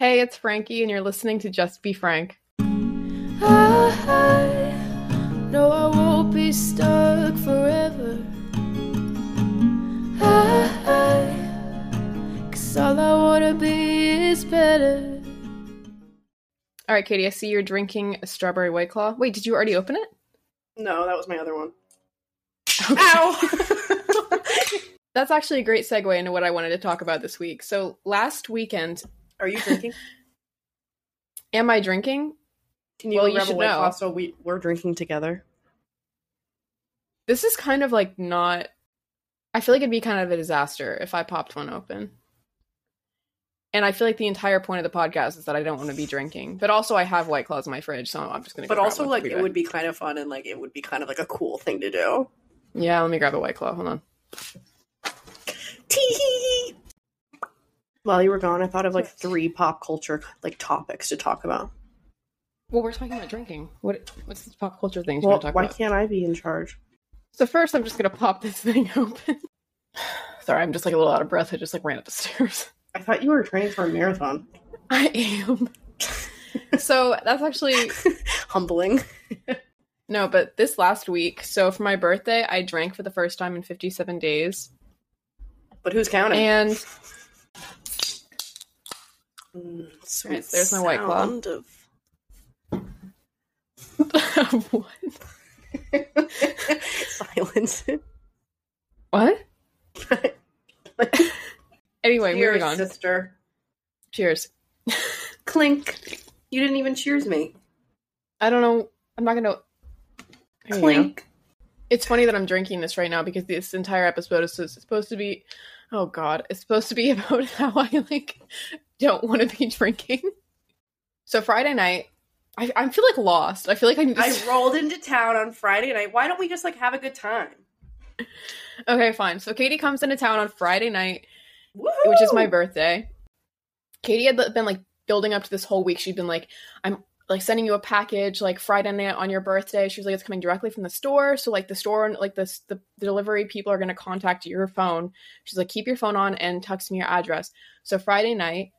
Hey, it's Frankie, and you're listening to Just Be Frank. I know I won't be stuck forever. I, cause all I wanna be is better. All right, Katie, I see you're drinking a strawberry white claw. Wait, did you already open it? No, that was my other one. Ow! That's actually a great segue into what I wanted to talk about this week. So last weekend, Are you drinking? am I drinking? Can you Well, go you a should white know. so we we're drinking together? This is kind of like not. I feel like it'd be kind of a disaster if I popped one open. And I feel like the entire point of the podcast is that I don't want to be drinking. But also, I have White Claws in my fridge, so I'm just going to But also, like, it would be kind of fun and like it would be kind of like a cool thing to do. Yeah, let me grab a White Claw. Hold on. Tee. While you were gone, I thought of like three pop culture like topics to talk about. Well, we're talking about drinking. What What's this pop culture thing Well, want to talk why about? can't I be in charge? So first, I'm just going to pop this thing open. Sorry, I'm just like a little out of breath. I just like ran up the stairs. I thought you were training for a marathon. I am. so that's actually Humbling. no, but this last week. So for my birthday, I drank for the first time in 57 days, But who's counting? and Mm, sweet Alright, there's my White Claw. of what? silence. What? Anyway, Cheers, moving on. sister. Cheers. Clink. You didn't even cheers me. I don't know. I'm not gonna. Here you go. Clink. It's funny that I'm drinking this right now because this entire episode is is supposed to be. Oh God, it's supposed to be about how I like don't want to be drinking. So Friday night, I, I feel like lost. I feel like I need to. I rolled into town on Friday night. Why don't we just like have a good time? okay, fine. So Katie comes into town on Friday night, Woohoo! which is my birthday. Katie had been like building up to this whole week. She'd been like, I'm like sending you a package like Friday night on your birthday. She was like, it's coming directly from the store. So like the store, and like the, the, the delivery people are going to contact your phone. She's like, keep your phone on and text me your address. So Friday night,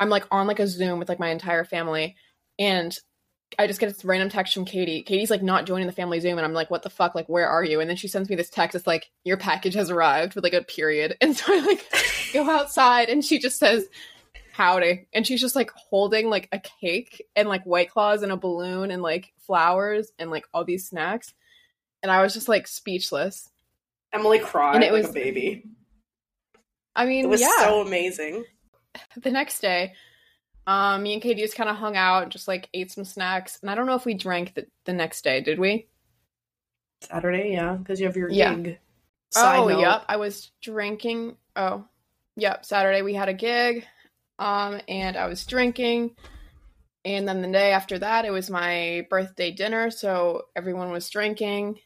I'm like on like a Zoom with like my entire family. And I just get this random text from Katie. Katie's like not joining the family Zoom, and I'm like, "What the fuck? Like, where are you?" And then she sends me this text. It's like, "Your package has arrived," with like a period. And so I like go outside, and she just says, "Howdy," and she's just like holding like a cake and like white claws and a balloon and like flowers and like all these snacks, and I was just like speechless. Emily cried And it like was- a baby. I mean, It was yeah. so amazing. the next day, um, me and Katie just kind of hung out, and just like ate some snacks, and I don't know if we drank the, the next day. Did we? Saturday, yeah, because you have your Yeah. gig. Side oh, note, yep. I was drinking. Oh, yep. Saturday we had a gig, um, and I was drinking. And then the day after that, it was my birthday dinner, so everyone was drinking.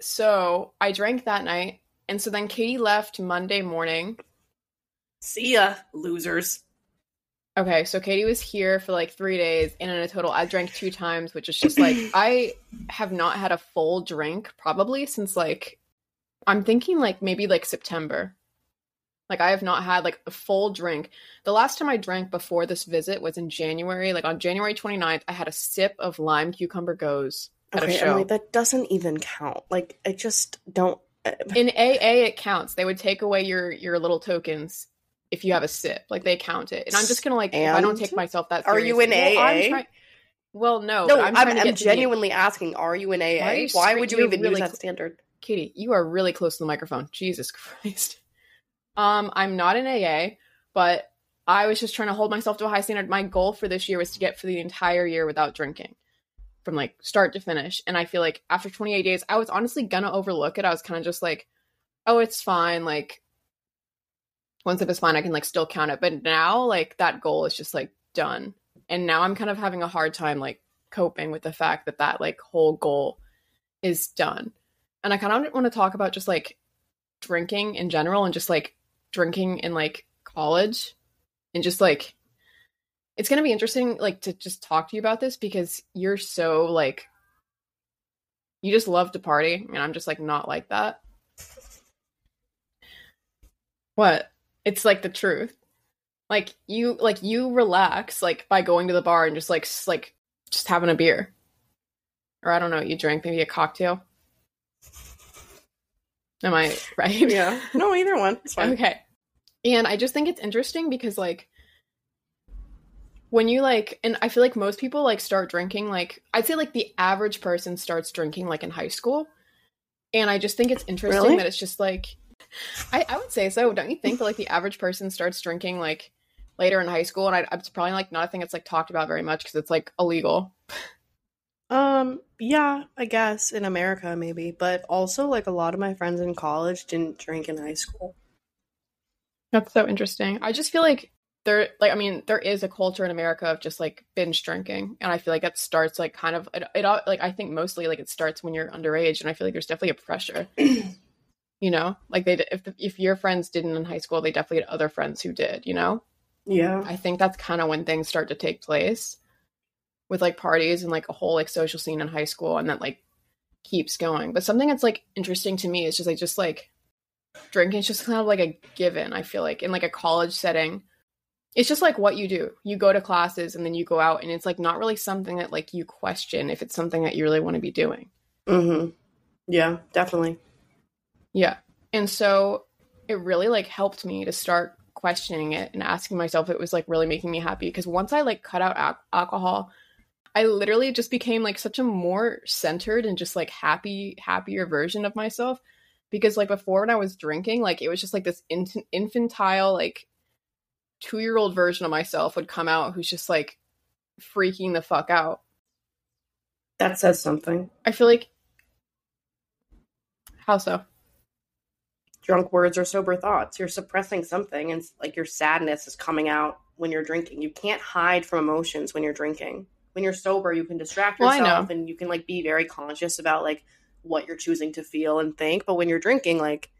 So I drank that night, and so then Katie left Monday morning. See ya, losers. Okay, so Katie was here for like three days, and in a total, I drank two times, which is just like I have not had a full drink probably since like I'm thinking like maybe like September. Like I have not had like a full drink. The last time I drank before this visit was in January. Like on January 29th, I had a sip of lime cucumber goes at a Okay, show. Emily, that doesn't even count. Like, I just don't. uh, in AA it counts. They would take away your your little tokens if you have a sip. Like they count it. And I'm just gonna like if I don't take myself that seriously. Are you in well, I'm AA? try- well, no. no, I'm, I'm, I'm, trying to get to the- genuinely asking. Are you in AA? Why you Why would you even really use that cl- standard? Katie, you are really close to the microphone. Jesus Christ. Um, I'm not in AA, but I was just trying to hold myself to a high standard. My goal for this year was to get for the entire year without drinking. From like start to finish. And I feel like after 28 days, I was honestly gonna overlook it. I was kind of just like, oh, it's fine. Like once it is fine, I can like still count it. But now, like that goal is just like done. And now I'm kind of having a hard time like coping with the fact that that like whole goal is done. And I kind of want to talk about just like drinking in general and just like drinking in like college and just like it's going to be interesting like to just talk to you about this because you're so like you just love to party and I'm just like not like that. What? It's like the truth. Like you like you relax like by going to the bar and just like like just having a beer. Or I don't know what you drink, maybe a cocktail. Am I right? Yeah. No, either one. It's fine. Okay. And I just think it's interesting because like when you like and I feel like most people like start drinking like I'd say like the average person starts drinking like in high school. And I just think it's interesting Really? that it's just like I, I would say so. Don't you think that like the average person starts drinking like later in high school? And I, it's probably like not a thing that's like talked about very much because it's like illegal. Um, yeah, I guess in America maybe, but also like a lot of my friends in college didn't drink in high school. That's so interesting. I just feel like there, like, I mean, there is a culture in America of just like binge drinking, and I feel like that starts like kind of it, it. Like, I think mostly like it starts when you're underage, and I feel like there's definitely a pressure. you know, like they if the, if your friends didn't in high school, they definitely had other friends who did. You know, Yeah. I think that's kind of when things start to take place with like parties and like a whole like social scene in high school, and that like keeps going. But something that's like interesting to me is just like just like drinking is just kind of like a given. I feel like in like a college setting, it's just like what you do. You go to classes and then you go out, and it's like not really something that like you question if it's something that you really want to be doing. Mm-hmm. Yeah, definitely. Yeah. And so it really like helped me to start questioning it and asking myself if it was like really making me happy because once I like cut out al- alcohol, I literally just became like such a more centered and just like happy happier version of myself because like before when I was drinking, like it was just like this in- infantile like 2-year-old version of myself would come out who's just like freaking the fuck out. That says something. I feel like how so? Drunk words or sober thoughts. You're suppressing something, and like your sadness is coming out when you're drinking. You can't hide from emotions when you're drinking. When you're sober, you can distract yourself know. and you can like be very conscious about like what you're choosing to feel and think. But when you're drinking, like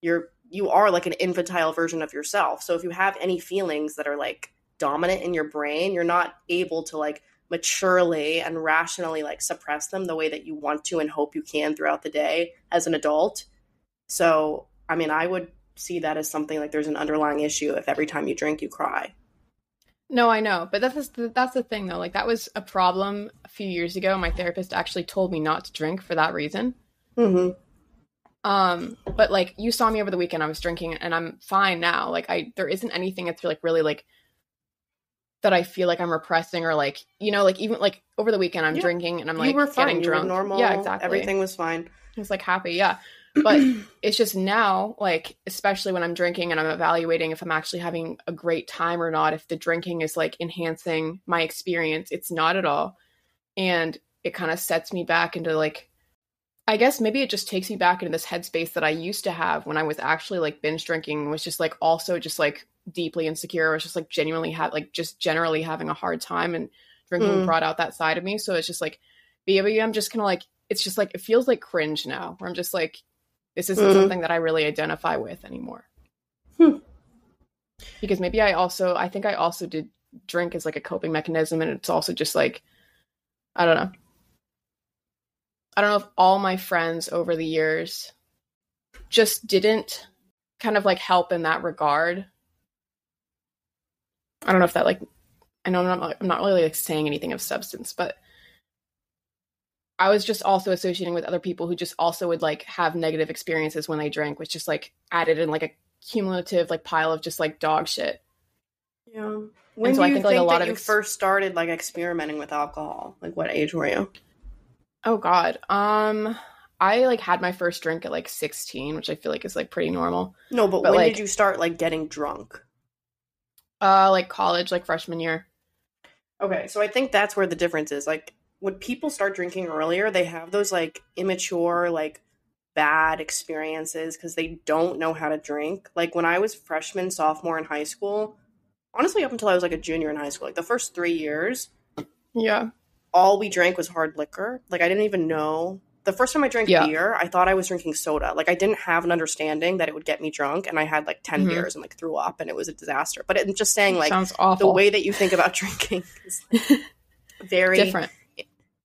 you're you are like an infantile version of yourself. So if you have any feelings that are like dominant in your brain, you're not able to like maturely and rationally like suppress them the way that you want to and hope you can throughout the day as an adult. So, I mean, I would see that as something like there's an underlying issue if every time you drink you cry. No, I know, but that's the, that's the thing though. Like that was a problem a few years ago. My therapist actually told me not to drink for that reason. Mm-hmm. Um, but like you saw me over the weekend, I was drinking, and I'm fine now. Like I, there isn't anything that's like really like that I feel like I'm repressing or like you know like even like over the weekend I'm Yeah. drinking and I'm like you were fine. You drunk. were normal. Yeah, exactly. Everything was fine. I was like happy, yeah. But it's just now, like, especially when I'm drinking and I'm evaluating if I'm actually having a great time or not, if the drinking is like enhancing my experience, it's not at all. And it kind of sets me back into like, I guess maybe it just takes me back into this headspace that I used to have when I was actually like binge drinking, was just like also just like deeply insecure, or was just like genuinely had like just generally having a hard time. And drinking Mm. brought out that side of me. So it's just like, maybe I'm just kind of like, it's just like, it feels like cringe now, where I'm just like, this isn't Mhm. something that I really identify with anymore. Hmm. Because maybe I also, I think I also did drink as like a coping mechanism, and it's also just like, I don't know. I don't know if all my friends over the years just didn't kind of like help in that regard. I don't know if that like, I know I'm not, I'm not really like saying anything of substance, but I was just also associating with other people who just also would like have negative experiences when they drank, which just like added in like a cumulative like pile of just like dog shit. Yeah. When so do I you think, think, like, a lot that of you ex- first started like experimenting with alcohol? Like what age were you? Oh god. Um I like had my first drink at like 16, which I feel like is like pretty normal. No, but, But, when like- did you start like getting drunk? Uh like college, like freshman year. Okay, so I think that's where the difference is. Like when people start drinking earlier, they have those like immature, like bad experiences because they don't know how to drink. Like when I was freshman, sophomore in high school, honestly, up until I was like a junior in high school, like the first three years, Yeah. all we drank was hard liquor. Like I didn't even know. The first time I drank Yeah. beer, I thought I was drinking soda. Like I didn't have an understanding that it would get me drunk, and I had like 10 Mhm. beers and like threw up, and it was a disaster. But I'm just saying, like Sounds awful. the way that you think about drinking is like, very different.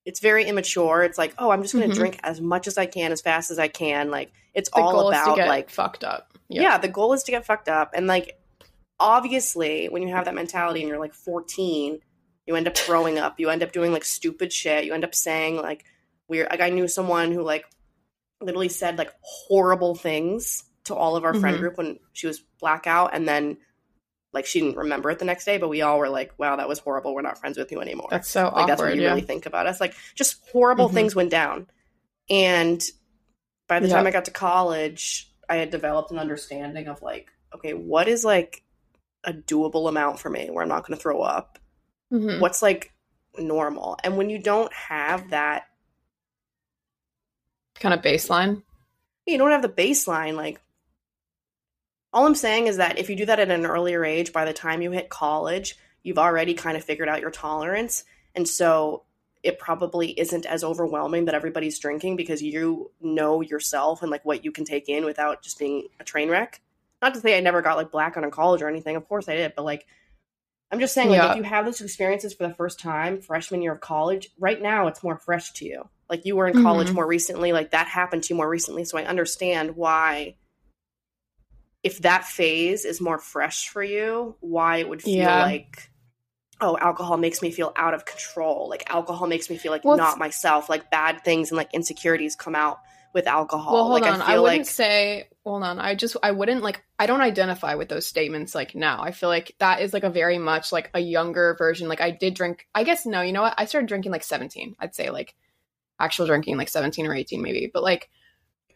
It's very immature. It's like, oh, I'm just going to Mhm. drink as much as I can, as fast as I can. Like, it's The all about like, fucked up. yeah. the goal is to get fucked up, and like, obviously, when you have that mentality and you're like 14, you end up growing up. You end up doing like stupid shit. You end up saying like weird. Like I knew someone who like literally said like horrible things to all of our friend Mhm. group when she was blackout, and then like she didn't remember it the next day. But we all were like, "Wow, that was horrible. We're not friends with you anymore." That's so like awkward. that's what you yeah. really think about us. Like just horrible Mhm. things went down, and by the Yeah. time I got to college, I had developed an understanding of like, okay, what is like a doable amount for me where I'm not going to throw up? Mhm. What's like normal? And when you don't have that, kind of baseline. you don't have the baseline. Like, all I'm saying is that if you do that at an earlier age, by the time you hit college, you've already kind of figured out your tolerance, and so it probably isn't as overwhelming that everybody's drinking because you know yourself and like what you can take in without just being a train wreck. Not to say I never got like black on in college or anything. Of course I did, but like I'm just saying, like Yeah. if you have those experiences for the first time, freshman year of college, right now it's more fresh to you. Like you were in college Mhm. more recently, like that happened to you more recently, so I understand why. If that phase is more fresh for you, why it would feel Yeah. like oh, alcohol makes me feel out of control. Like alcohol makes me feel like Well, not myself. Like bad things and like insecurities come out with alcohol. Well, hold like on. I I, wouldn't like say. Hold on. I just. I wouldn't like. I don't identify with those statements like now. I feel like that is like a very much like a younger version. Like I did drink. I guess no. You know what? I started drinking like seventeen. I'd say like actual drinking like seventeen or eighteen maybe. But like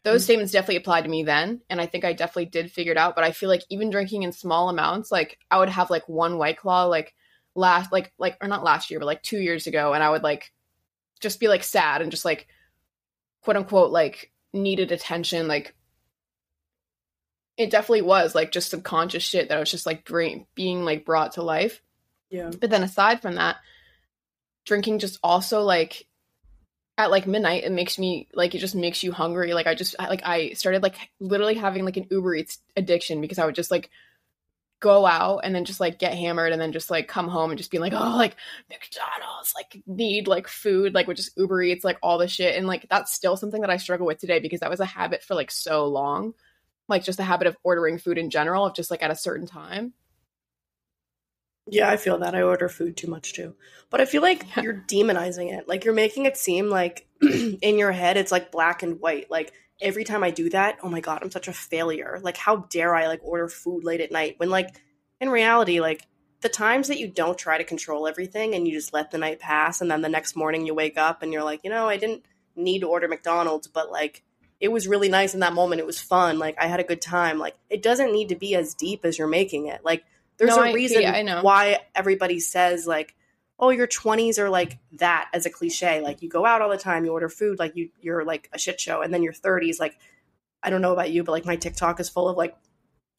those Mhm. statements definitely applied to me then, and I think I definitely did figure it out. But I feel like even drinking in small amounts, like I would have like one white claw like last like like or not last year, but like two years ago, and I would like just be like sad and just like quote unquote like needed attention like it definitely was like just subconscious shit that I was just like bring, being like brought to life yeah. but then aside from that drinking just also like at like midnight it makes me like it just makes you hungry. Like i just like i started like literally having like an uber eats addiction because i would just like go out and then just like get hammered and then just like come home and just be like oh like mcdonald's like need like food like with just uber eats like all the shit. And like that's still something that i struggle with today because that was a habit for like so long. Like just the habit of ordering food in general of just like at a certain time Yeah, I feel that. I order food too much too. But I feel like Yeah. you're demonizing it. Like you're making it seem like in your head it's like black and white. Like every time I do that, oh my god, I'm such a failure. Like how dare I like order food late at night when like in reality like the times that you don't try to control everything and you just let the night pass and then the next morning you wake up and you're like, you know, I didn't need to order McDonald's, but like it was really nice in that moment. It was fun. Like I had a good time. Like it doesn't need to be as deep as you're making it. Like there's No, a I- reason yeah, I know. why everybody says like, "Oh, your 20s are like that" as a cliche. Like you go out all the time, you order food, like you you're like a shit show, and then your 30s, like I don't know about you, but like my TikTok is full of like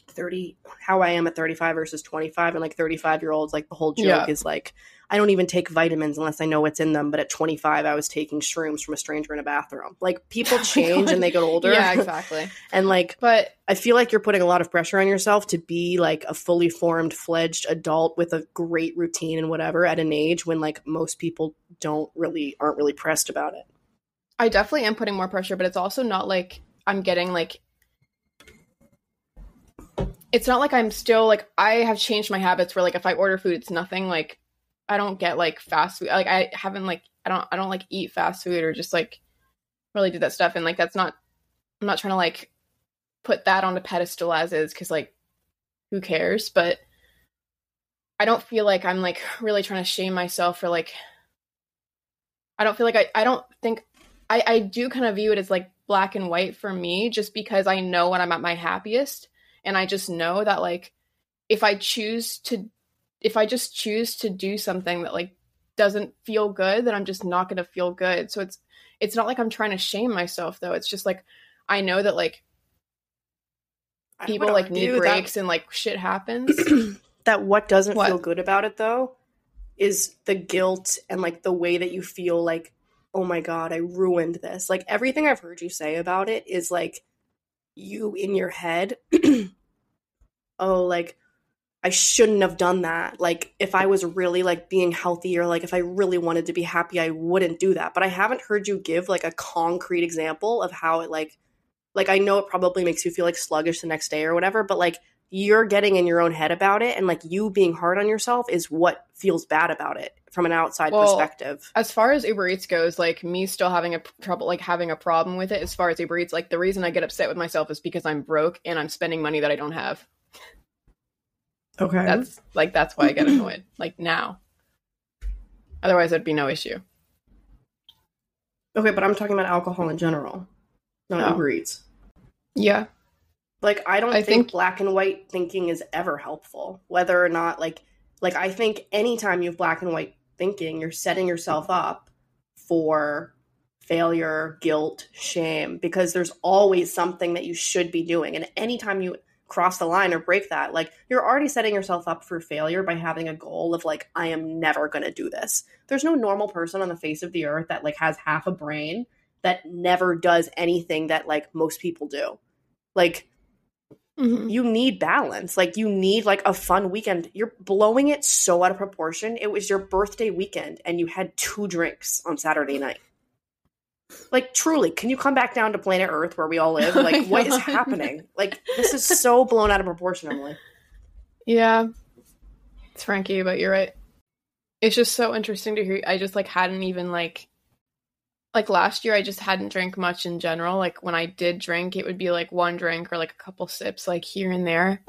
30 how I am at 35 versus 25 and like 35 year olds like the whole joke Yeah. is like I don't even take vitamins unless I know what's in them but at 25 I was taking shrooms from a stranger in a bathroom like people Oh change God. and they get older yeah exactly and like but I feel like you're putting a lot of pressure on yourself to be like a fully formed, fledged adult with a great routine and whatever at an age when like most people don't really aren't really pressed about it. I definitely am putting more pressure, but it's also not like I'm getting like it's not like I'm still like I have changed my habits where like if I order food it's nothing like I don't get like fast food like I haven't like I don't I don't like eat fast food or just like really do that stuff. And like that's not I'm not trying to like put that on a pedestal as is cuz like who cares? But I don't feel like I'm like really trying to shame myself for like I don't feel like I I don't think I, I do kind of view it as like black and white for me just because I know when I'm at my happiest. And I just know that like if I choose to if I just choose to do something that like doesn't feel good then I'm just not going to feel good. So it's it's not like I'm trying to shame myself though. It's just like I know that like people like need argue that- breaks and like shit happens. that what doesn't What? feel good about it though is the guilt and like the way that you feel like oh my god i ruined this like everything i've heard you say about it is like you in your head oh like i shouldn't have done that like if i was really like being healthy or like if i really wanted to be happy i wouldn't do that but i haven't heard you give like a concrete example of how it like like i know it probably makes you feel like sluggish the next day or whatever but like you're getting in your own head about it and like you being hard on yourself is what feels bad about it from an outside Well, perspective. As far as Uber Eats goes, like me still having a p- trouble, like having a problem with it. As far as Uber Eats, like the reason I get upset with myself is because I'm broke and I'm spending money that I don't have. Okay. That's like that's why I get annoyed. Like now. Otherwise, that'd be no issue. okay, but I'm talking about alcohol in general, not Oh. Uber Eats. Yeah. Like I don't I think, think- black and white thinking is ever helpful. Whether or not like like I think anytime you have black and white thinking, you're setting yourself up for failure, guilt, shame because there's always something that you should be doing. And anytime you cross the line or break that, like you're already setting yourself up for failure by having a goal of like I am never going to do this. There's no normal person on the face of the earth that like has half a brain that never does anything that like most people do. Like Mhm. you need balance. Like you need like a fun weekend. You're blowing it so out of proportion. It was your birthday weekend and you had two drinks on Saturday night. Like truly, can you come back down to planet Earth where we all live? Oh like what is happening? Like this is so blown out of proportion, Emily. Yeah. It's Frankie, but you're right. It's just so interesting to hear. I just like hadn't even like like last year I just hadn't drank much in general. Like when I did drink, it would be like one drink or like a couple sips like here and there.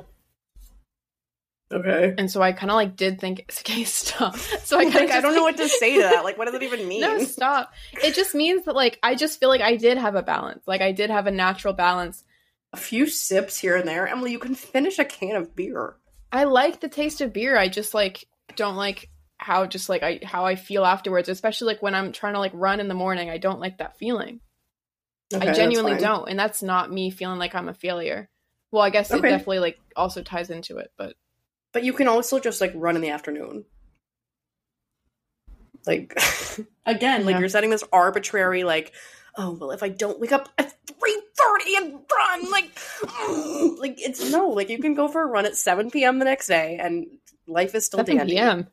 Okay. And so I kind of like did think okay, stop. So I kind of I don't know what to say to that. Like what does it even mean? No, stop. It just means that like I just feel like I did have a balance. Like I did have a natural balance. a few sips here and there. Emily, you can finish a can of beer. I like the taste of beer. I just like don't like how just like I how I feel afterwards, especially like when I'm trying to like run in the morning. I don't like that feeling. Okay, I genuinely don't, and that's not me feeling like I'm a failure. Well, I guess it definitely like also ties into it, but But you can also just like run in the afternoon. Like again, like Yeah. you're setting this arbitrary like, oh well, if I don't wake up at three thirty and run, like, like it's no, like you can go for a run at seven p.m. the next day, and life is still 7 dandy. p.m.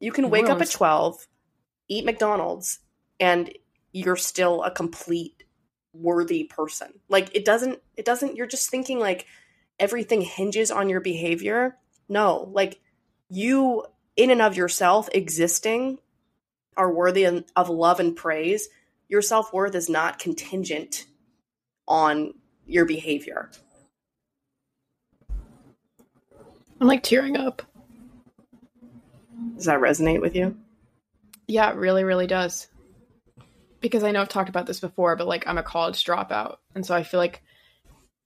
You can wake up at twelve, eat McDonald's, and you're still a complete worthy person. Like it doesn't, it doesn't. You're just thinking like everything hinges on your behavior. No, like you in and of yourself existing are worthy of love and praise. Your self worth is not contingent on your behavior. I'm like tearing up. Does that resonate with you? Yeah, it really, really does. Because I know I've talked about this before, but like I'm a college dropout. And so I feel like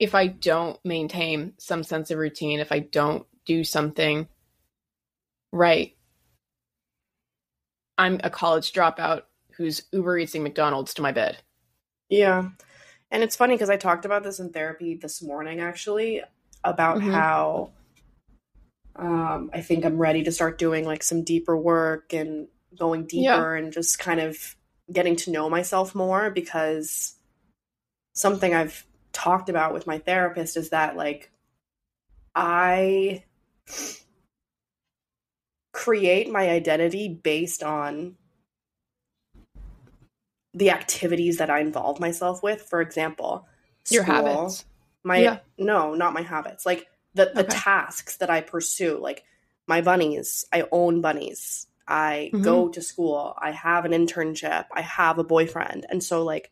if I don't maintain some sense of routine, if I don't do something right, I'm a college dropout who's Uber eating McDonald's to my bed. Yeah. And it's funny because I talked about this in therapy this morning actually about Mhm. how um, I think I'm ready to start doing like some deeper work and going deeper and just kind of getting to know myself more because something I've talked about with my therapist is that like I create my identity based on the activities that I involve myself with. For example, Your school, habits. My Yeah. no, not my habits. Like the the Okay. tasks that I pursue. Like my bunnies. I own bunnies. I Mhm. go to school. I have an internship. I have a boyfriend. And so like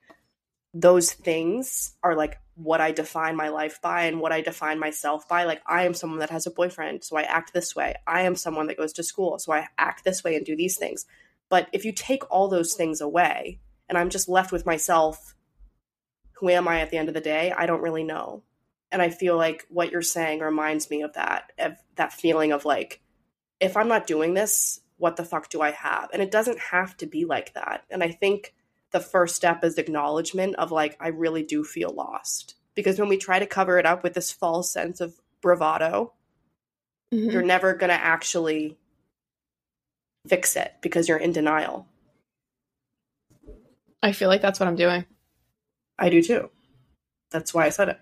those things are like what I define my life by and what I define myself by. Like I am someone that has a boyfriend, so I act this way. I am someone that goes to school, so I act this way and do these things. But if you take all those things away and I'm just left with myself, who am I at the end of the day? I don't really know. And I feel like what you're saying reminds me of that, of that feeling of like, if I'm not doing this, what the fuck do I have? And it doesn't have to be like that. And I think the first step is acknowledgement of like, I really do feel lost. Because when we try to cover it up with this false sense of bravado, Mhm. you're never going to actually fix it because you're in denial. I feel like that's what I'm doing. I do too. That's why I said it.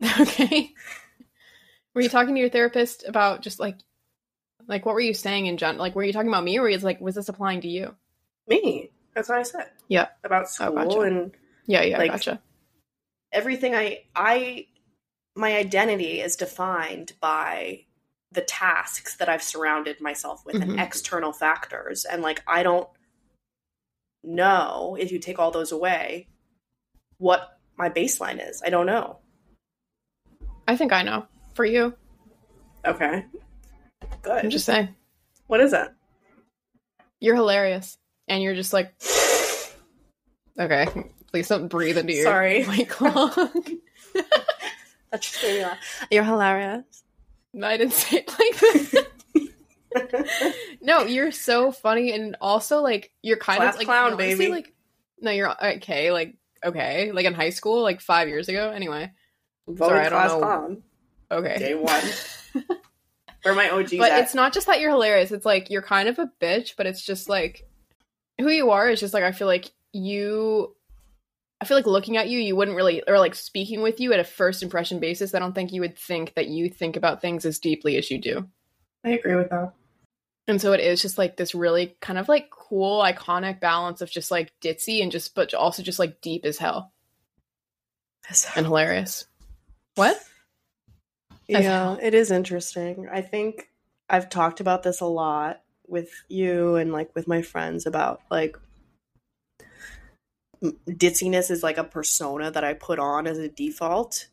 okay. Were you talking to your therapist about just like like what were you saying in general? Like were you talking about me or was like was this applying to you? Me. That's what I said. Yeah. About school gotcha. and Yeah, yeah, Like- gotcha. everything I I my identity is defined by the tasks that I've surrounded myself with and Mhm. external factors. And like, I don't know if you take all those away what my baseline is. I don't know. I think I know. For you, Okay. Good. I'm just saying. what is it? You're hilarious. And you're just like Okay. Please don't breathe into your Sorry. mic long. That just made me laugh. You're hilarious. no, I didn't say it like that. no, you're so funny and also like you're kind Class of like clown, honestly, baby. Like no, you're okay, like okay. Like in high school, like five years ago. Anyway. Sorry, I don't know. clown. Okay. Day one. Where my OGs but at? it's not just that you're hilarious it's like you're kind of a bitch but it's just like who you are is just like i feel like you i feel like looking at you you wouldn't really or like speaking with you at a first impression basis i don't think you would think that you think about things as deeply as you do. I agree with that. and so it is just like this really kind of like cool iconic balance of just like ditzy and just but also just like deep as hell. And hilarious. What? Yeah, it is interesting. I think I've talked about this a lot with you and like with my friends about like ditziness is like a persona that I put on as a default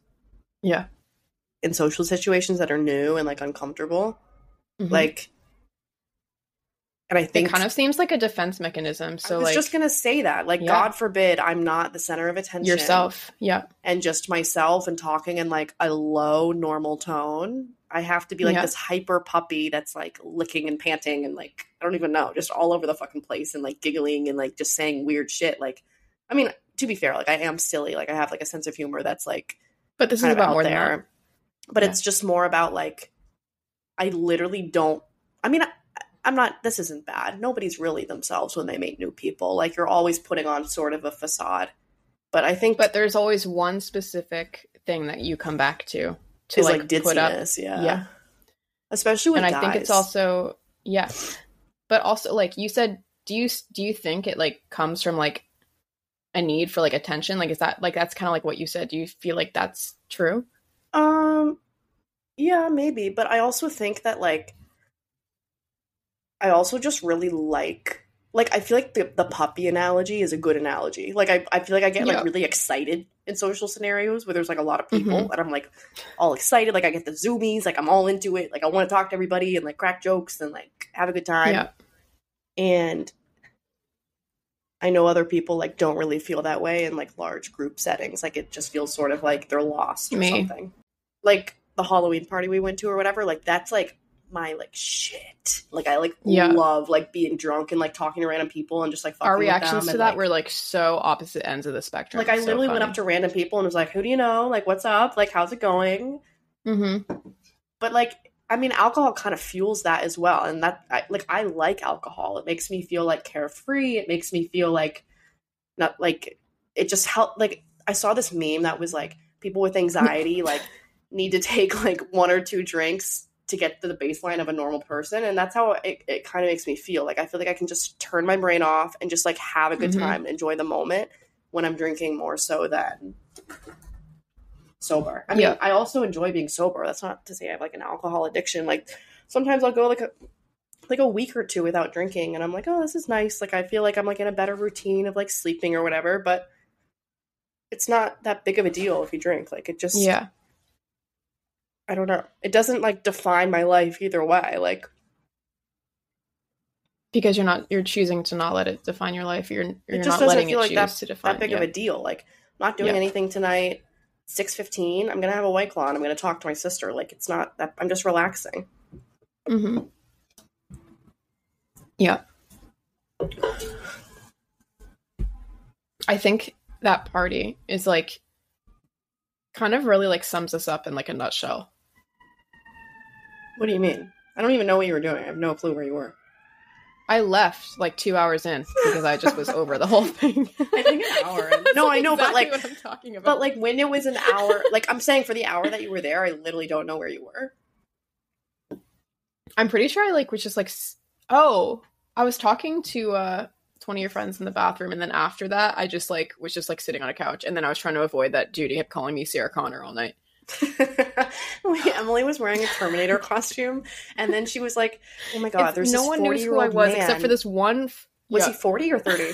yeah in social situations that are new and like uncomfortable. Mhm. Like, and I it think kind of seems like a defense mechanism so I was like just gonna say that. Like, Yeah. God forbid I'm not the center of attention. yourself yeah and just myself and talking in like a low normal tone. I have to be like Yeah. this hyper puppy that's like licking and panting and like I don't even know, just all over the fucking place and like giggling and like just saying weird shit. Like, I mean, to be fair, like I am silly. Like I have like a sense of humor that's like but this is about out more than that there. But Yeah. it's just more about like I literally don't. I mean, I, I'm not. This isn't bad. Nobody's really themselves when they meet new people. Like you're always putting on sort of a facade. But I think But there's always one specific thing that you come back to to like, like, put up. Yeah. Yeah. Especially when I think it's also yeah, but also like you said, do you do you think it like comes from like a need for like attention? Like is that like that's kind of like what you said? Do you feel like that's true? Um, yeah, maybe, but I also think that like, I also just really like like I feel like the the puppy analogy is a good analogy. Like I I feel like I get Yeah. like really excited in social scenarios where there's like a lot of people Mhm. and I'm like all excited. Like I get the zoomies. Like I'm all into it. Like I want to talk to everybody and like crack jokes and like have a good time. yeah, and I know other people like don't really feel that way in like large group settings. Like it just feels sort of like they're lost or Me. something. Like the Halloween party we went to or whatever, like that's like my like shit. Like I like Yeah. love like being drunk and like talking to random people and just like fucking our reactions to and, that like, were like so opposite ends of the spectrum. like I literally went up to random people and was like, "Who do you know? Like what's up? Like how's it going?" Mm-hmm. but like i mean alcohol kind of fuels that as well and that I, like i like alcohol it makes me feel like carefree it makes me feel like not like it just helped like i saw this meme that was like people with anxiety like need to take like one or two drinks to get to the baseline of a normal person and that's how it, it kind of makes me feel like i feel like i can just turn my brain off and just like have a good Mhm. time enjoy the moment when i'm drinking more so than sober. I mean, Yeah. I also enjoy being sober. That's not to say I have like an alcohol addiction. Like sometimes I'll go like a like a week or two without drinking and I'm like, "Oh, this is nice." Like I feel like I'm like in a better routine of like sleeping or whatever, but it's not that big of a deal if you drink. Like it just Yeah, I don't know. It doesn't like define my life either way. Like because you're not you're choosing to not let it define your life. You're you're just not doesn't letting feel it like choose that- to define. that big yeah. of a deal. Like I'm not doing Yeah. anything tonight. 6:15, I'm going to have a white claw and I'm going to talk to my sister. Like it's not that I'm just relaxing. hmm Yeah. I think that party is like kind of really like sums us up in like a nutshell. What do you mean? I don't even know what you were doing. I have no clue where you were. I left like two hours in because I just was over the whole thing. I think an hour in. That's, No, I know, but, like- what I'm talking about. But like when it was an hour, like I'm saying for the hour that you were there, I literally don't know where you were. I'm pretty sure I like was just like, oh, I was talking to uh 20 of your friends in the bathroom, and then after that, I just like was just like sitting on a couch, and then I was trying to avoid that Judy kept calling me Sarah Connor all night. Like, Emily was wearing a Terminator costume, and then she was like, "Oh my god, If there's no one knew who I was man." except for this one. F- Was yeah. he forty or thirty?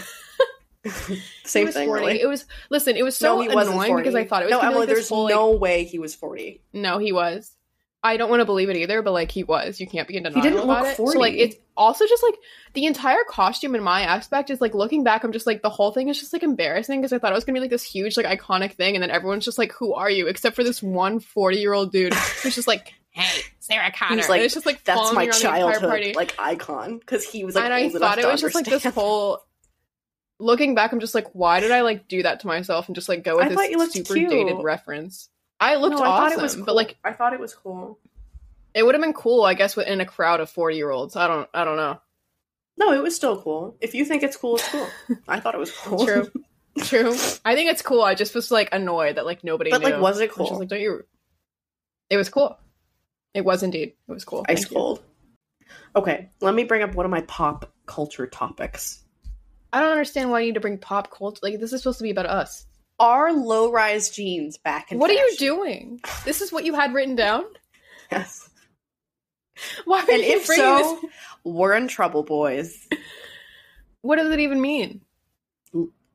Same thing. 40. Really? It was listen. It was so no, annoying 40. because I thought it was no, Emily. like, there's whole, like- no way he was forty. No, he was. I don't want to believe it either, but like he was. You can't be in denial didn't about look it. So like it's also just like the entire costume in my aspect is like looking back, I'm just like the whole thing is just like embarrassing because I thought it was gonna be like this huge like iconic thing, and then everyone's just like, "Who are you?" Except for this one 40 year old dude who's just like, "Hey, Sarah Connor." He's And like, it's just like That's my me around the entire childhood party. like icon because he was like and I old enough thought it to was just like this whole. Looking back, I'm just like, why did I like do that to myself and just like go with I thought you this super cute. dated reference? I looked No, I awesome, thought it was cool. but like I thought it was cool. it would have been cool, I guess, in a crowd of 40 year olds. I don't, I don't know. No, it was still cool. If you think it's cool, it's cool. I thought it was cool. True. True. I think it's cool. I just was like annoyed that like nobody. But, like, knew. was it I was cool? like, don't you? It was cool. It was indeed. It was cool. Ice Thank you. cold. Okay, let me bring up one of my pop culture topics. I don't understand why you need to bring pop culture. Like this is supposed to be about us. Are low rise jeans back in what are you doing? This is what you had written down. Yes. Why are And you if bringing so, this? we're in trouble, boys. What does it even mean?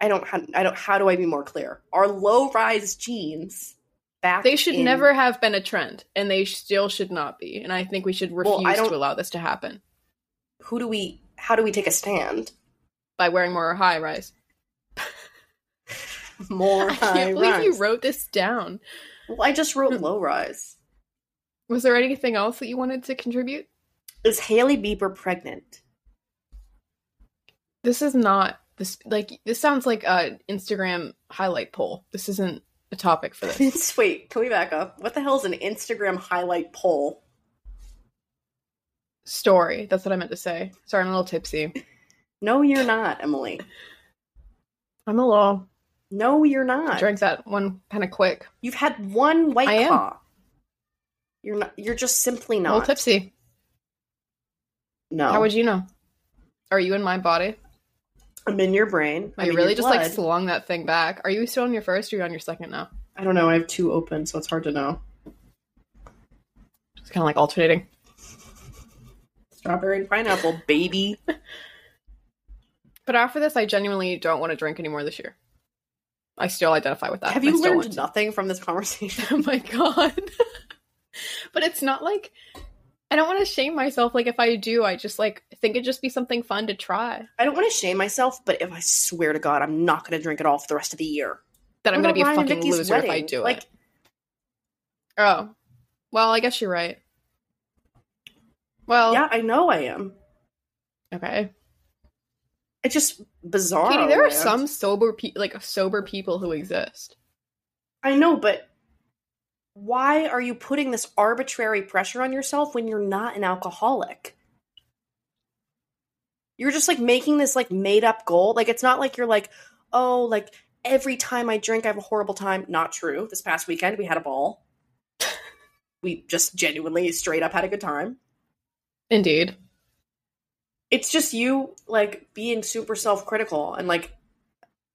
I don't. How, I don't. How do I be more clear? Are low rise jeans back? They should in- never have been a trend, and they still should not be. And I think we should Well, refuse don't- to allow this to happen Who do we? How do we take a stand? by wearing more high rise. More I can't believe you wrote this down. Well, I just wrote hmm. low rise. Was there anything else that you wanted to contribute? Is Hailey Bieber pregnant? This is not this like this sounds like a Instagram highlight poll. This isn't a topic for this. Wait, can we back up? What the hell is an Instagram highlight poll? Story. That's what I meant to say. Sorry, I'm a little tipsy. No, you're not, Emily. I'm a little No, you're not. drank that one kind of quick. You've had one white I am. You're not. You're just simply A not. little tipsy. No, How would you know? Are you in my body? I'm in your brain. I I'm really just like slung that thing back. Are you still on your first or are you on your second now? I don't know. I have two open, so it's hard to know. It's kind of like alternating. Strawberry and pineapple, baby. But after this, I genuinely don't want to drink anymore this year. I still identify with that. have you learned nothing from this conversation? Oh my god. but it's not like I don't want to shame myself. Like if I do, I just like think it'd just be something fun to try. I don't want to shame myself, but if I swear to God, I'm not going to drink it all for the rest of the year. That I'm What gonna be a about Ryan and fucking loser if I do Like, it. Oh. Well, I guess you're right. Well, yeah, I know I am. okay. It's just bizarre. Katie, there are some sober pe- like sober people who exist. I know, but why are you putting this arbitrary pressure on yourself when you're not an alcoholic? You're just like making this like made up goal. Like it's not like you're like, oh, like every time I drink I have a horrible time. Not true. This past weekend we had a ball. we just genuinely straight up had a good time. Indeed. It's just you like being super self-critical and like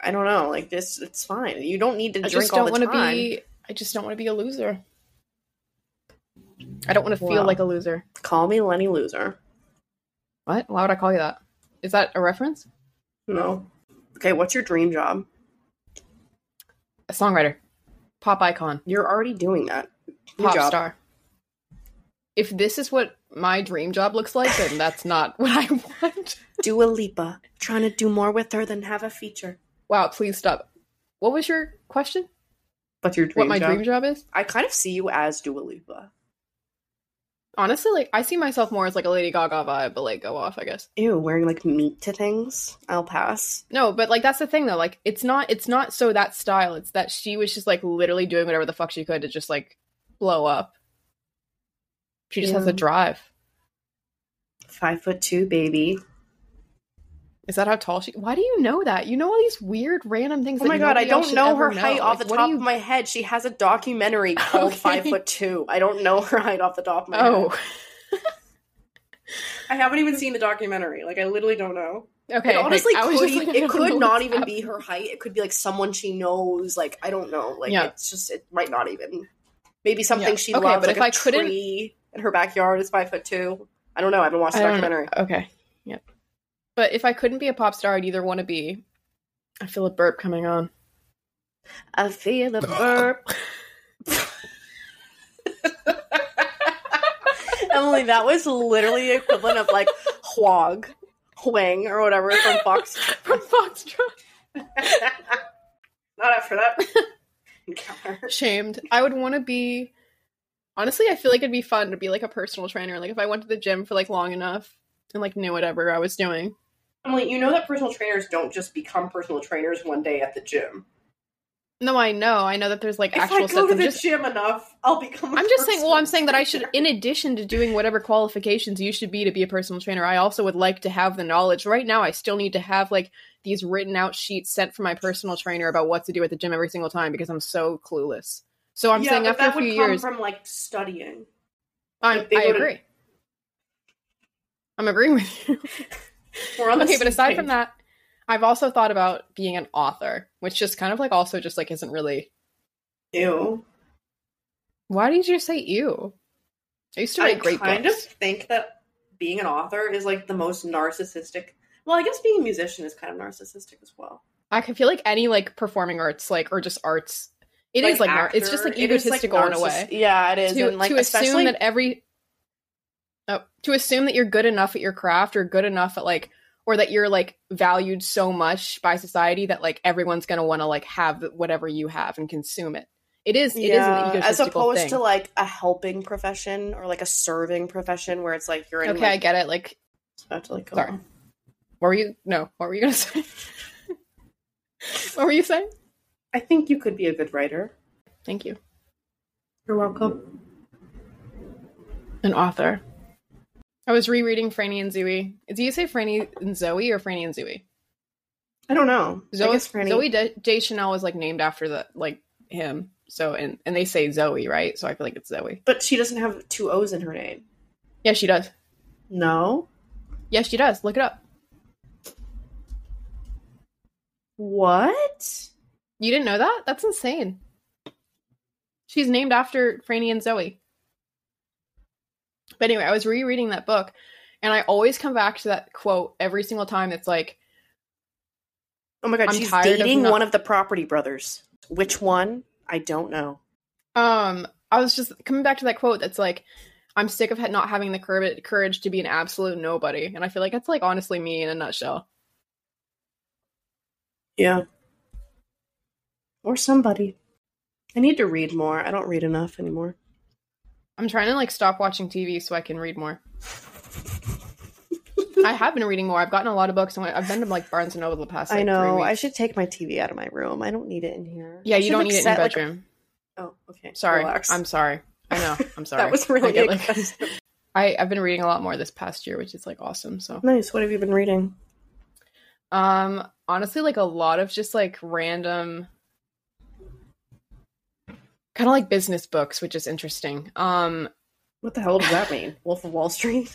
I don't know, like this it's fine. You don't need to I drink just all don't the want to time. be I just don't want to be a loser. I don't want to feel Wow. like a loser. Call me Lenny Loser. What? Why would I call you that? Is that a reference? No. Okay, what's your dream job? A songwriter. Pop icon. You're already doing that. New Pop job. star. If this is what my dream job looks like, then that's not what I want. Dua Lipa. Trying to do more with her than have a feature. Wow, please stop. What was your question? What's your dream what my job? dream job is? I kind of see you as Dua Lipa. Honestly, like I see myself more as like a Lady Gaga vibe, but like go off, I guess. Ew, wearing like meat to things. I'll pass. No, but like that's the thing though. Like it's not it's not so that style. It's that she was just like literally doing whatever the fuck she could to just like blow up. She just has a drive. Five foot two, baby. Is that how tall she? Why do you know that? You know all these weird random things. Oh my god, I don't know her height know. off Like, the top you- of my head. She has a documentary called Okay. Five Foot Two. I don't know her height off the top of my Oh, head. I haven't even seen the documentary. Like I literally don't know. okay. it honestly like, could, like, it could not even be her height. It could be like someone she knows. Like I don't know. Like Yeah. it's just it might not even. Maybe something Yeah. she Okay, loves, but like if a I couldn't- tree in her backyard is five foot two. I don't know. I haven't watched the I don't know. documentary. Okay. Yep. But if I couldn't be a pop star, I'd either want to be. I feel a burp coming on. I feel a burp. Emily, that was literally the equivalent of like Huang, Huang, or whatever from Fox. From Foxtrot. Not after that encounter. Shamed. I would want to be. Honestly, I feel like it'd be fun to be like a personal trainer. Like if I went to the gym for like long enough and like knew whatever I was doing. Emily, you know that personal trainers don't just become personal trainers one day at the gym. No, I know. I know that there's like If actual I go steps. to the just, gym enough, I'll become. i I'm just saying. Well, I'm saying that I should, in addition to doing whatever qualifications you should be to be a personal trainer, I also would like to have the knowledge. Right now, I still need to have like these written out sheets sent from my personal trainer about what to do at the gym every single time because I'm so clueless. So I'm yeah, saying after that a few would come years, from like studying. Like, I go to- agree. I'm agreeing with you. We're on okay, but aside page. from that, I've also thought about being an author, which just kind of like also just like isn't really. ew. Why did you say ew? I used to I write great books. I kind books. of think that being an author is like the most narcissistic. Well, I guess being a musician is kind of narcissistic as well. I can feel like any like performing arts, like or just arts, it is like, it's just like is, like, egotistical in a way. Yeah, it is. To, and like to assume that every, oh, to assume that you're good enough at your craft or good enough at like, or that you're like valued so much by society that like everyone's gonna want to like have whatever you have and consume it. It is. It is yeah, an as opposed thing. to like a helping profession or like a serving profession where it's like you're in okay, I get it. Like, to like go Sorry. on. what were you? No, what were you gonna say? what were you saying? I think you could be a good writer. Thank you. You're welcome. An author. I was rereading Franny and Zooey. Do you say Franny and Zoe or Franny and Zooey? I don't know. I Zoe, guess Franny. Zoe De- Deschanel was like named after the like him. So and and they say Zoe, right? So I feel like it's Zoe. but she doesn't have two O's in her name. Yeah, she does. No. Yes, she does. Look it up. What? You didn't know that? That's insane. She's named after Franny and Zoe. But anyway, I was rereading that book, and I always come back to that quote every single time. It's like, Oh my god, I'm she's tired of dating not- one of the property brothers. Which one? I don't know. um, I was just coming back to that quote that's like, I'm sick of not having the courage to be an absolute nobody, and I feel like that's like honestly me in a nutshell. Yeah. Or somebody. I need to read more. I don't read enough anymore. I'm trying to like stop watching TV so I can read more. I have been reading more. I've gotten a lot of books. and I've been to like Barnes and Noble the past. Like, I know. I should take my TV out of my room. I don't need it in here. Yeah, I you don't need it in your set, like, bedroom. oh, okay. Sorry, Relax. I'm sorry. I know. I'm sorry. That was I really get, like- I I've been reading a lot more this past year, which is like awesome. So, nice. What have you been reading? um, honestly, like a lot of just like random, kind of like business books, which is interesting. Um, What the hell does that mean? Wolf of Wall Street?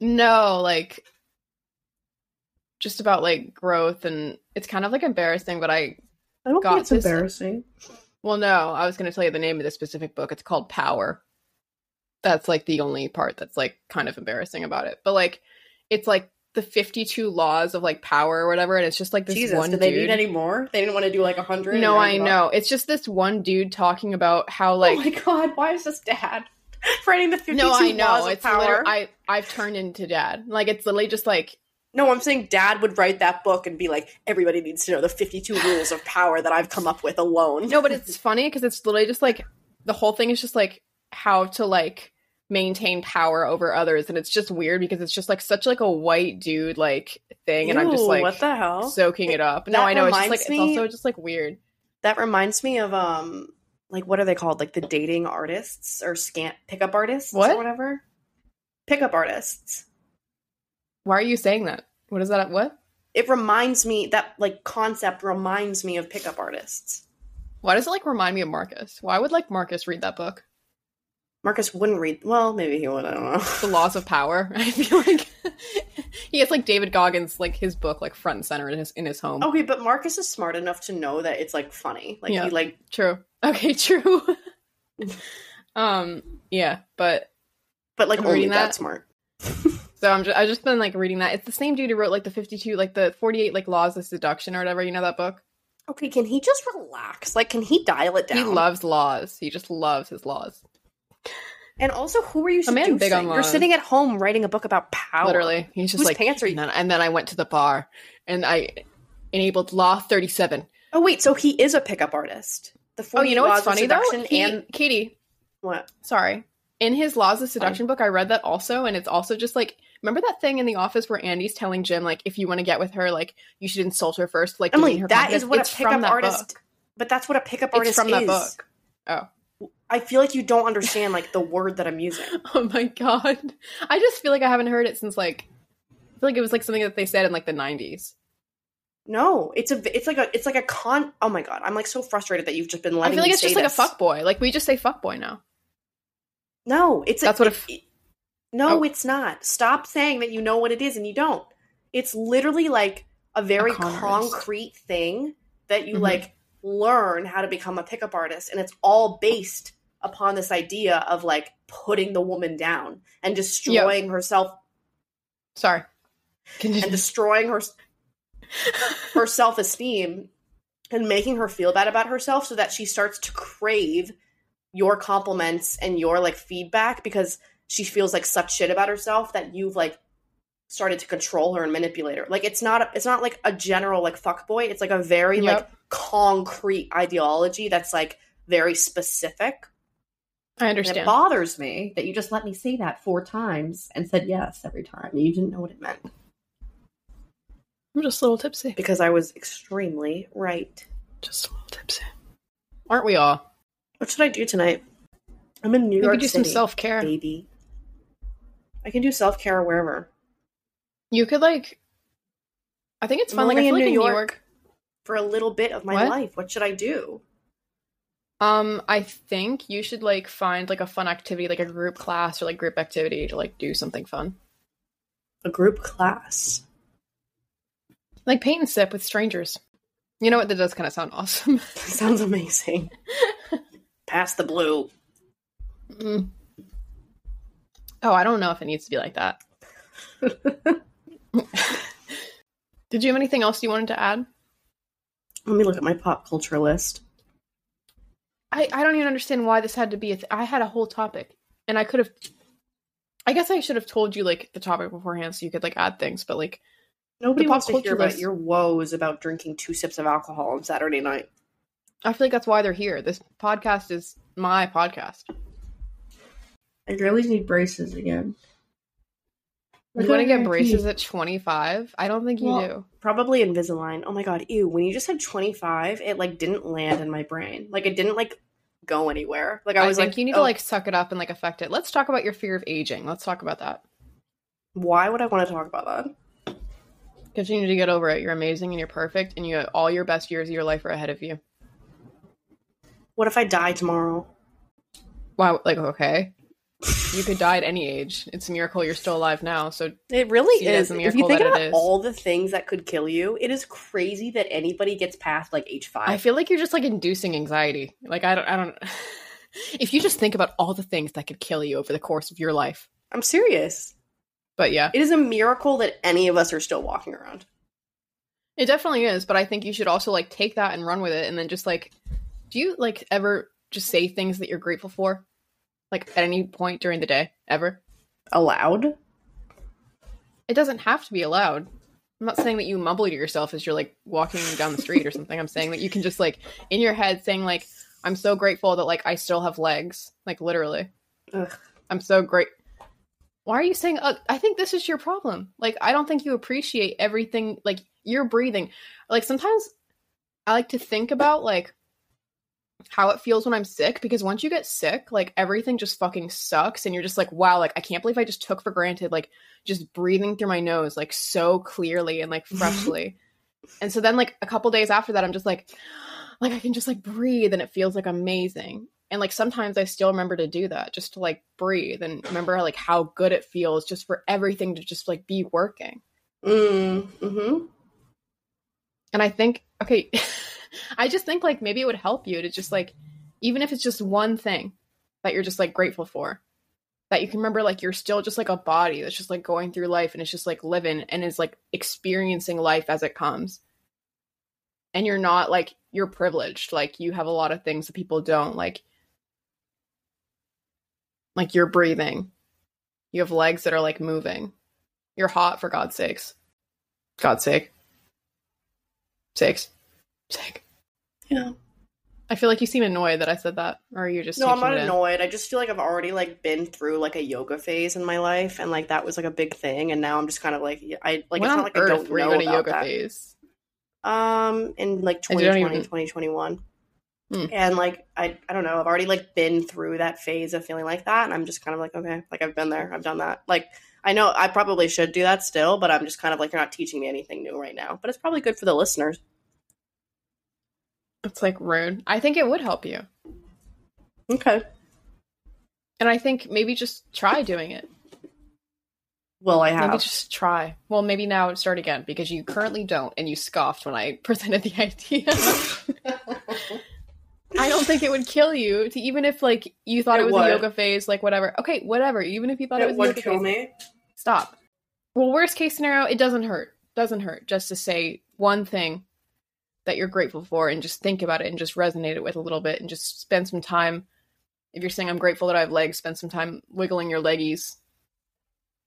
no, like just about like growth, and it's kind of like embarrassing, but I I don't Got think it's this- embarrassing. Well, no, I was going to tell you the name of this specific book. It's called Power. That's like the only part that's like kind of embarrassing about it. But like, it's like the 52 laws of like power or whatever. And it's just like this Jesus, one did they dude. need any more? They didn't want to do like a hundred. no, I know. It's just this one dude talking about how like. oh my god, why is this dad writing the fifty-two no, I know. laws It's power? literally, I, I've turned into dad. Like, it's literally just like, No, I'm saying dad would write that book and be like, everybody needs to know the 52 rules of power that I've come up with alone. no, but it's funny because it's literally just like, the whole thing is just like how to like maintain power over others. And it's just weird because it's just like such like a white dude like thing. and I'm just like, what the hell? soaking it up. No, I know. It's just like me- it's also just like weird. that reminds me of um, like what are they called? Like the dating artists or scant pickup artists What? or whatever. Pickup artists. Why are you saying that? What is that? What? It reminds me that like concept reminds me of pickup artists. Why does it like remind me of Marcus? Why would like Marcus read that book? Marcus wouldn't read. Well, maybe he would. I don't know. The Laws of Power. I feel like he has like David Goggins like his book like front and center in his in his home. Okay, but Marcus is smart enough to know that it's like funny. Like Yeah. he like True. Okay, true. um, yeah, but But like only reading that that. smart. so I'm just I've just been like reading that. It's the same dude who wrote like the 52, like the 48 like laws of seduction or whatever. You know that book? Okay, can he just relax? Like, can he dial it down? He loves laws. He just loves his laws. And also, who are you A man seducing? big on You're sitting at home writing a book about power. Literally, he's just Whose like pants are you- And then, and then I went to the bar and I enabled Law 37. Oh wait, so he is a pickup artist. The Oh, you know what's funny though? Seduction He- and Katie, what? sorry. In his Laws of Seduction book, I read that also, and it's also just like remember that thing in the office where Andy's telling Jim like if you want to get with her, like you should insult her first, like Emily, her that confidence? is what It's a pickup artist. book. But that's what a pickup It's artist from that is. book. Oh. I feel like you don't understand like the word that I'm using. Oh my god. I just feel like I haven't heard it since like I feel like it was like something that they said in like the 90s. No, it's a it's like a it's like a con. Oh my god, I'm like so frustrated that you've just been letting I feel like it's just say like a this. fuck boy. Like we just say fuck boy now. No, it's That's a, what a f- it- no, Oh. it's not. Stop saying that you know what it is and you don't. It's literally like a very artist. concrete thing that you Mhm. like learn how to become a pickup artist, and it's all based upon this idea of like putting the woman down and destroying herself Sorry. and destroying her her self esteem and making her feel bad about herself so that she starts to crave your compliments and your like feedback because she feels like such shit about herself that you've like started to control her and manipulate her. Like it's not a, it's not like a general like fuck boy. It's like a very like concrete ideology that's like very specific. I And it bothers me that you just let me say that four times and said yes every time. You didn't know what it meant I'm just a little tipsy. because I was extremely right. Just a little tipsy. Aren't we all? What should I do tonight? I'm in New You York could do City, some self care. baby. I can do self care wherever. You could like I think it's I'm fun. Like I feel in like New in New York. York. For a little bit of my What? life, what should I do? Um, I think you should like find like a fun activity, like a group class or like group activity to like do something fun. A group class. Like paint and sip with strangers. You know what? That does kind of sound awesome. Sounds amazing. Pass the blue. Mm. Oh, I don't know if it needs to be like that. Did you have anything else you wanted to add? Let me look at my pop culture list. I, I don't even understand why this had to be a th- I had a whole topic and I could have I guess I should have told you like the topic beforehand so you could like add things, but like Nobody wants to hear about list- your woes about drinking two sips of alcohol on Saturday night. I feel like that's why they're here. This podcast is my podcast. I really need braces again. You want to get braces at 25? I don't think you Well, do. Probably Invisalign. Oh my god, ew. When you just said 25, it like didn't land in my brain. Like it didn't like go anywhere. Like I I, was think like you need oh, to like suck it up and like affect it. Let's talk about your fear of aging. Let's talk about that. why would I want to talk about that? Continue to get over it. You're amazing and you're perfect, and you all your best years of your life are ahead of you. What if I die tomorrow? Wow, like okay, you could die at any age. It's a miracle you're still alive now. So It really See it is. If you think about all the things that could kill you, it is crazy that anybody gets past like age five. I feel like you're just like inducing anxiety. Like I don't, I don't. if you just think about all the things that could kill you over the course of your life, I'm serious. but yeah, It is a miracle that any of us are still walking around. It definitely is, but I think you should also like take that and run with it and then just like do you like ever just say things that you're grateful for? Like at any point during the day, ever? Allowed? It doesn't have to be allowed. I'm not saying that you mumble to yourself as you're like walking down the street or something. I'm saying that you can just like in your head saying like I'm so grateful that like I still have legs, like literally. Ugh. I'm so great. Why are you saying uh, I think this is your problem. Like I don't think you appreciate everything like you're breathing. Like sometimes I like to think about like how it feels when I'm sick because once you get sick, like everything just fucking sucks and you're just like, wow, like I can't believe I just took for granted like just breathing through my nose like so clearly and like freshly. and so then like a couple days after that I'm just like like I can just like breathe and it feels like amazing. And like sometimes I still remember to do that just to like breathe and remember like how good it feels just for everything to just like be working. Mm, hmm And I think, okay, I just think like maybe it would help you to just like, even if it's just one thing, that you're just like grateful for. That you can remember like you're still just like a body that's just like going through life and it's just like living and is like experiencing life as it comes. And you're not like you're privileged. Like you have a lot of things that people don't. Like like you're breathing. You have legs that are like moving. You're hot for God's sakes. God's sake. Sakes. Sake. Yeah. I feel like you seem annoyed that I said that, or are you just No, I'm not it annoyed. I just feel like I've already like been through like a yoga phase in my life, and like that was like a big thing, and now I'm just kind of like I like when it's not like I don't were you know in a about yoga that. phase? Um, in like And 2020, even- 2021. Hmm. And like I I don't know, I've already like been through that phase of feeling like that and I'm just kind of like okay, like I've been there. I've done that. Like I know I probably should do that still, but I'm just kind of like you're not teaching me anything new right now. But it's probably good for the listeners. It's like rude. I think it would help you, Okay. and I think maybe just try doing it. Well, I have. Maybe just try. Well, maybe now start again because you currently don't, and you scoffed when I presented the idea. I don't think it would kill you, to, even if like you thought It it, was would. a yoga phase, like whatever. Okay, whatever. Even if you thought it, it was a would yoga kill phase, me. stop. Well, worst case scenario, it doesn't hurt. Doesn't hurt just to say one thing that you're grateful for and just think about it and just resonate it with a little bit and just spend some time. If you're saying I'm grateful that I have legs, spend some time wiggling your leggies.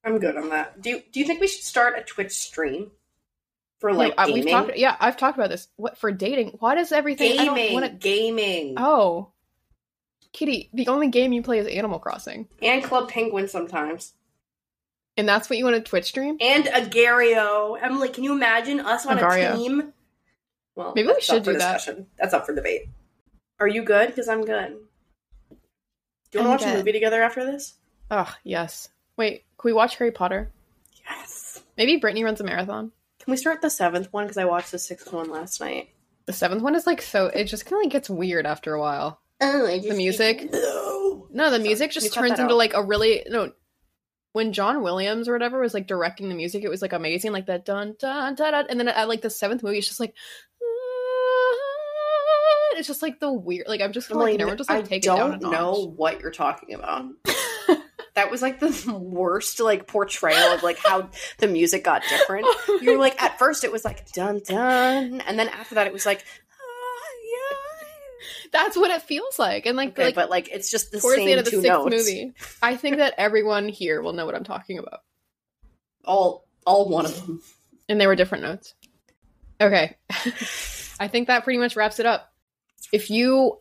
I'm good on that. Do you, do you think we should start a Twitch stream for like No, uh, gaming? talked. Yeah, I've talked about this. What for dating? Why does everything? I don't gaming, wanna- gaming, Oh, Kitty, the only game you play is Animal Crossing, and Club Penguin sometimes, and that's what you want to Twitch stream? and Agario. Emily, can you imagine us on Agario. a team? Well, Maybe we should do that. discussion. That's up for debate. Are you good? Because I'm good. Do you want to watch good. a movie together after this? Oh yes. Wait, can we watch Harry Potter? Yes. Maybe Brittany runs a marathon. Can we start the seventh one? Because I watched the sixth one last night. The seventh one is like so. It just kind of like gets weird after a while. Oh, I The music? No. No, the Sorry, music just turns into out? like a really no. When John Williams or whatever was like directing the music, it was like amazing, like that dun dun dun, dun and then at like the seventh movie, it's just like. It's just like the weird, like I'm just gonna like Emily, never just like I take it down a don't know what you're talking about. that was like the worst like portrayal of like how the music got different. You were like at first it was like dun dun, and then after that it was like yeah. That's what it feels like, and like Okay, like but like it's just the towards same the end of the sixth notes. movie, I think that everyone here will know what I'm talking about, All all one of them. and they were different notes. Okay, I think that pretty much wraps it up. If you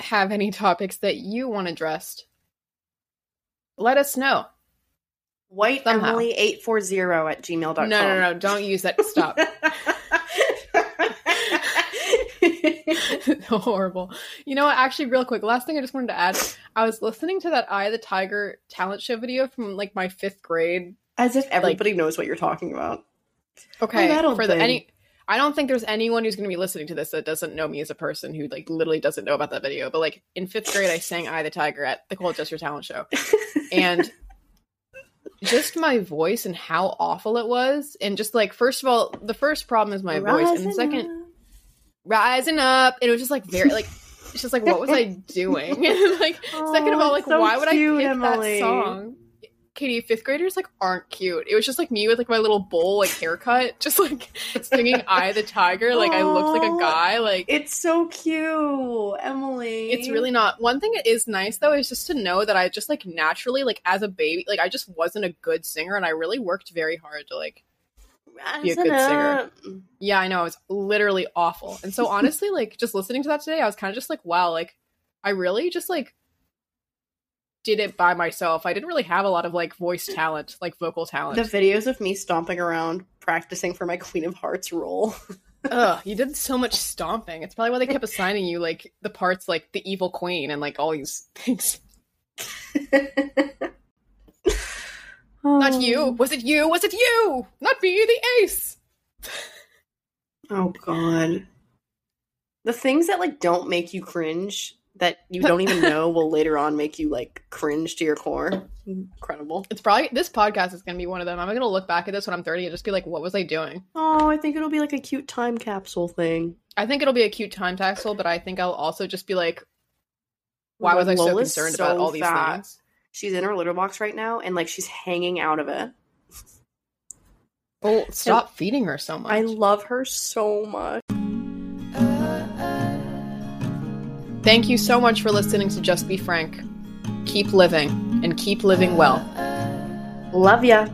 have any topics that you want addressed, let us know. White Somehow. Emily eight four zero at gmail.com. No, no, no, don't use that. Stop. Horrible. You know what? Actually, real quick, last thing I just wanted to add. I was listening to that Eye of the Tiger talent show video from like my fifth grade. As if everybody knows what you're talking about. Okay, for the any. I don't think there's anyone who's going to be listening to this that doesn't know me as a person who like literally doesn't know about that video. But like in fifth grade, I sang "I the Tiger" at the Cold Jester Talent Show, and just my voice and how awful it was, and just like first of all, the first problem is my voice, and the second up. rising up and it was just like very like it's just like what was i doing and like second of Oh, all like so why would cute, i pick Emily. that song katie fifth graders like aren't cute it was just like me with like my little bowl like haircut just like singing of the tiger like i looked like a guy like It's so cute, Emily. it's really not one thing it is nice though is just to know that i just like naturally like as a baby like i just wasn't a good singer and i really worked very hard to like be a good singer. Yeah, I know. It's literally awful. And so honestly, like just listening to that today, I was kind of just like, wow, like I really just like did it by myself. I didn't really have a lot of like voice talent, like vocal talent. The videos of me stomping around practicing for my Queen of Hearts role. Ugh, you did so much stomping. It's probably why they kept assigning you like the parts like the evil queen and like all these things. Not you. Um. Was it you? Was it you? Not me, the ace. Oh god. The things that like don't make you cringe that you don't even know will later on make you like cringe to your core. Incredible. It's probably this podcast is going to be one of them. I'm going to look back at this when I'm 30 and just be like, what was I doing? Oh, I think it'll be like a cute time capsule thing. I think it'll be a cute time capsule, but I think I'll also just be like, why was I so concerned so about all these fat. things? She's in her litter box right now and like she's hanging out of it. Oh, stop and feeding her so much. I love her so much. Thank you so much for listening to Just Be Frank. Keep living and keep living well. Love ya.